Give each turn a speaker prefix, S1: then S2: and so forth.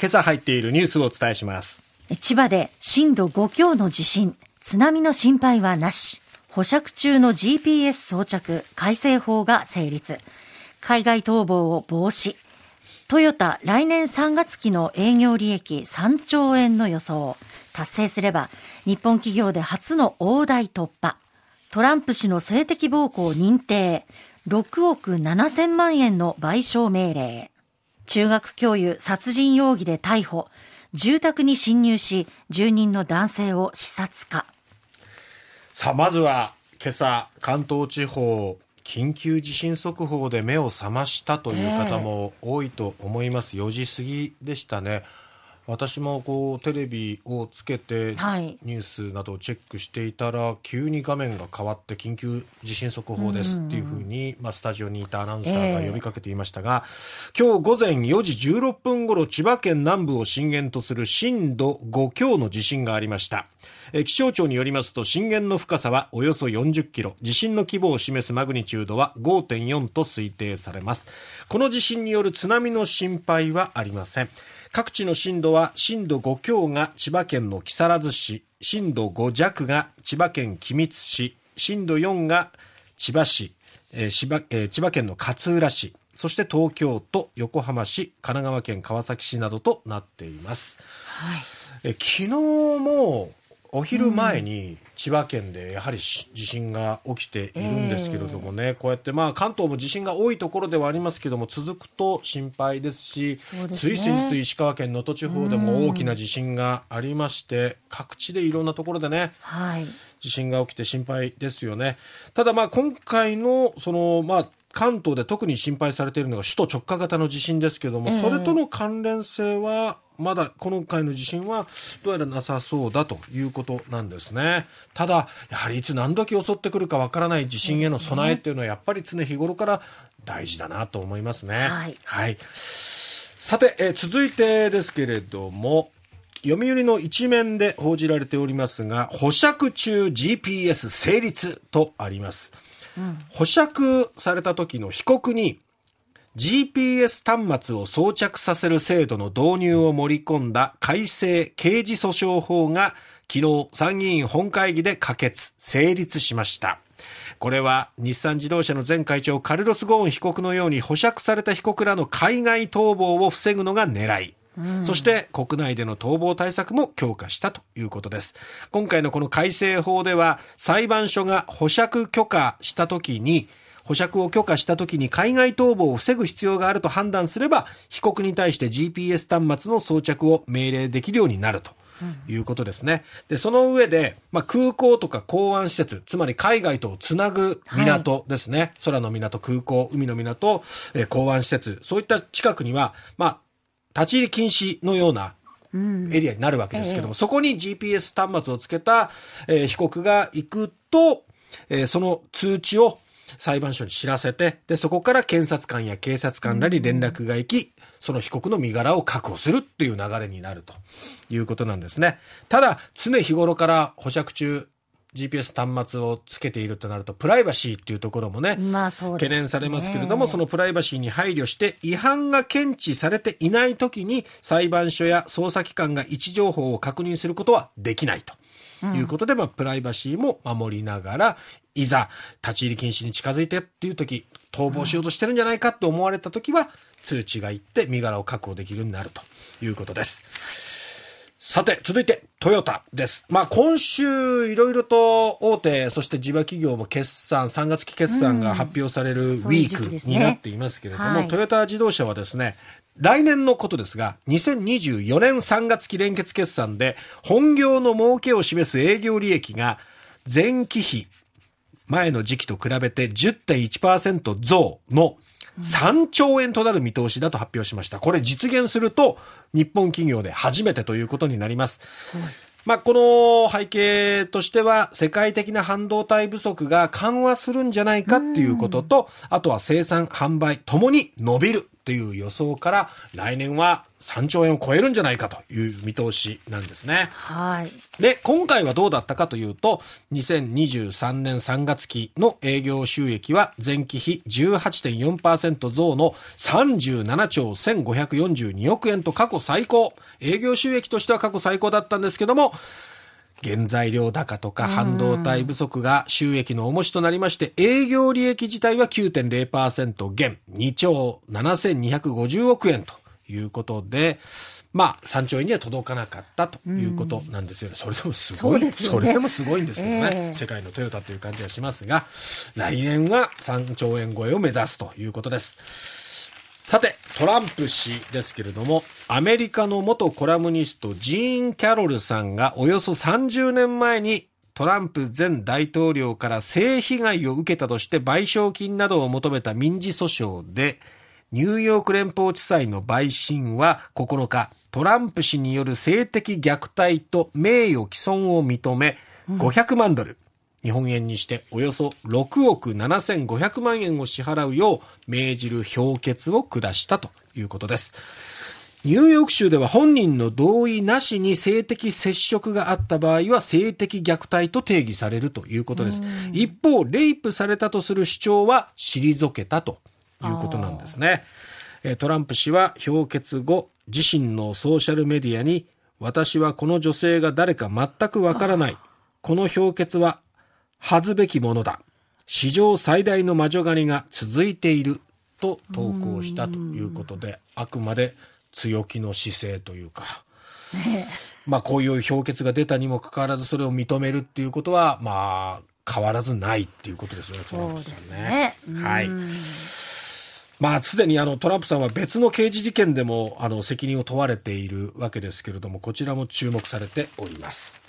S1: 今朝入っているニュースをお伝えします。
S2: 千葉で震度5強の地震。津波の心配はなし。保釈中の GPS 装着。改正法が成立。海外逃亡を防止。トヨタ来年3月期の営業利益。3兆円の予想。達成すれば日本企業で初の大台突破。トランプ氏の性的暴行認定。6億7000万円の賠償命令。中学教諭殺人容疑で逮捕。住宅に侵入し住人の男性を視察か。
S1: さあまずは今朝関東地方緊急地震速報で目を覚ましたという方も多いと思います、えー、4時過ぎでしたね。私もこうテレビをつけてニュースなどをチェックしていたら、はい、急に画面が変わって緊急地震速報ですっていうふうに、まあ、スタジオにいたアナウンサーが呼びかけていましたが、えー、今日午前4時16分ごろ千葉県南部を震源とする震度5強の地震がありました気象庁によりますと震源の深さはおよそ40キロ。地震の規模を示すマグニチュードは5.4と推定されます。この地震による津波の心配はありません。各地の震度は震度5強が千葉県の木更津市震度5弱が千葉県君津市震度4が千葉市、えー千葉えー、千葉県の勝浦市そして東京都横浜市神奈川県川崎市などとなっています、はい、え昨日もお昼前に千葉県でやはり地震が起きているんですけれどもね、えー、こうやってまあ関東も地震が多いところではありますけども続くと心配ですし、ね、つい先日石川県能登地方でも大きな地震がありまして、各地でいろんなところでね、はい、地震が起きて心配ですよね。ただまあ今回のそのまあ関東で特に心配されているのが首都直下型の地震ですけども、それとの関連性はまだ今回の地震はどうやらなさそうだということなんですね。ただ、やはりいつ何時襲ってくるかわからない地震への備えっていうのはやっぱり常日頃から大事だなと思いますね。はい。はい、さて、え続いてですけれども、読売の一面で報じられておりますが、保釈中 GPS 成立とあります。保釈された時の被告に GPS 端末を装着させる制度の導入を盛り込んだ改正刑事訴訟法が昨日参議院本会議で可決、成立しました。これは日産自動車の前会長カルロス・ゴーン被告のように保釈された被告らの海外逃亡を防ぐのが狙い。そして国内での逃亡対策も強化したということです。今回のこの改正法では裁判所が保釈許可したときに保釈を許可したときに海外逃亡を防ぐ必要があると判断すれば被告に対して GPS 端末の装着を命令できるようになると。いうことですね。で、その上で、まあ、空港とか港湾施設、つまり海外とをつなぐ港ですね。はい、空の港、空港、海の港、えー、港湾施設、そういった近くには、まあ、立ち入り禁止のようなエリアになるわけですけども、うんええ、そこに GPS 端末をつけた、えー、被告が行くと、えー、その通知を裁判所に知らせて、で、そこから検察官や警察官らに連絡が行き、その被告の身柄を確保するっていう流れになるということなんですね。ただ、常日頃から保釈中、GPS 端末をつけているとなると、プライバシーっていうところもね、まあね懸念されますけれども、そのプライバシーに配慮して、違反が検知されていないときに、裁判所や捜査機関が位置情報を確認することはできないと。いうことで、まあ、プライバシーも守りながら、いざ、立ち入り禁止に近づいてっていう時、逃亡しようとしてるんじゃないかって思われた時は、通知がいって身柄を確保できるようになるということです。さて、続いて、トヨタです。まあ、今週、いろいろと大手、そして地場企業も決算、3月期決算が発表されるウィークになっていますけれども、うんねはい、トヨタ自動車はですね、来年のことですが、2024年3月期連結決算で、本業の儲けを示す営業利益が、前期比、前の時期と比べて10.1%増の3兆円となる見通しだと発表しました。これ実現すると、日本企業で初めてということになります。まあ、この背景としては、世界的な半導体不足が緩和するんじゃないかっていうことと、あとは生産、販売ともに伸びるっっていう予想から来年は3兆円を超えるんじゃないかという見通しなんですね。
S2: はい。
S1: で、今回はどうだったかというと、2023年3月期の営業収益は前期比18.4%増の37兆1542億円と過去最高。営業収益としては過去最高だったんですけども、原材料高とか半導体不足が収益の重しとなりまして、営業利益自体は9.0%減、2兆7250億円ということで、まあ、3兆円には届かなかったということなんですよね。それでもすごい、
S2: そね。
S1: それでもすごいんですけどね、
S2: ええ。
S1: 世界のトヨタという感じがしますが、来年は3兆円超えを目指すということです。さて、トランプ氏ですけれども、アメリカの元コラムニスト、ジーン・キャロルさんがおよそ30年前にトランプ前大統領から性被害を受けたとして賠償金などを求めた民事訴訟で、ニューヨーク連邦地裁の陪審は9日、トランプ氏による性的虐待と名誉毀損を認め、500万ドル、日本円にしておよそ6億7500万円を支払うよう命じる評決を下したということです。ニューヨーク州では本人の同意なしに性的接触があった場合は性的虐待と定義されるということです。一方、レイプされたとする主張は退けたということなんですね。えートランプ氏は評決後、自身のソーシャルメディアに、私はこの女性が誰か全くわからない。この評決は恥ずべきものだ。史上最大の魔女狩りが続いていると投稿したということで、あくまで強気の姿勢というか、まあこういう評決が出たにもかかわらずそれを認めるっていうことは、まあ変わらずないっていうことですよね、トランプさんね。はい。まあ、すでにあのトランプさんは別の刑事事件でもあの責任を問われているわけですけれども、こちらも注目されております。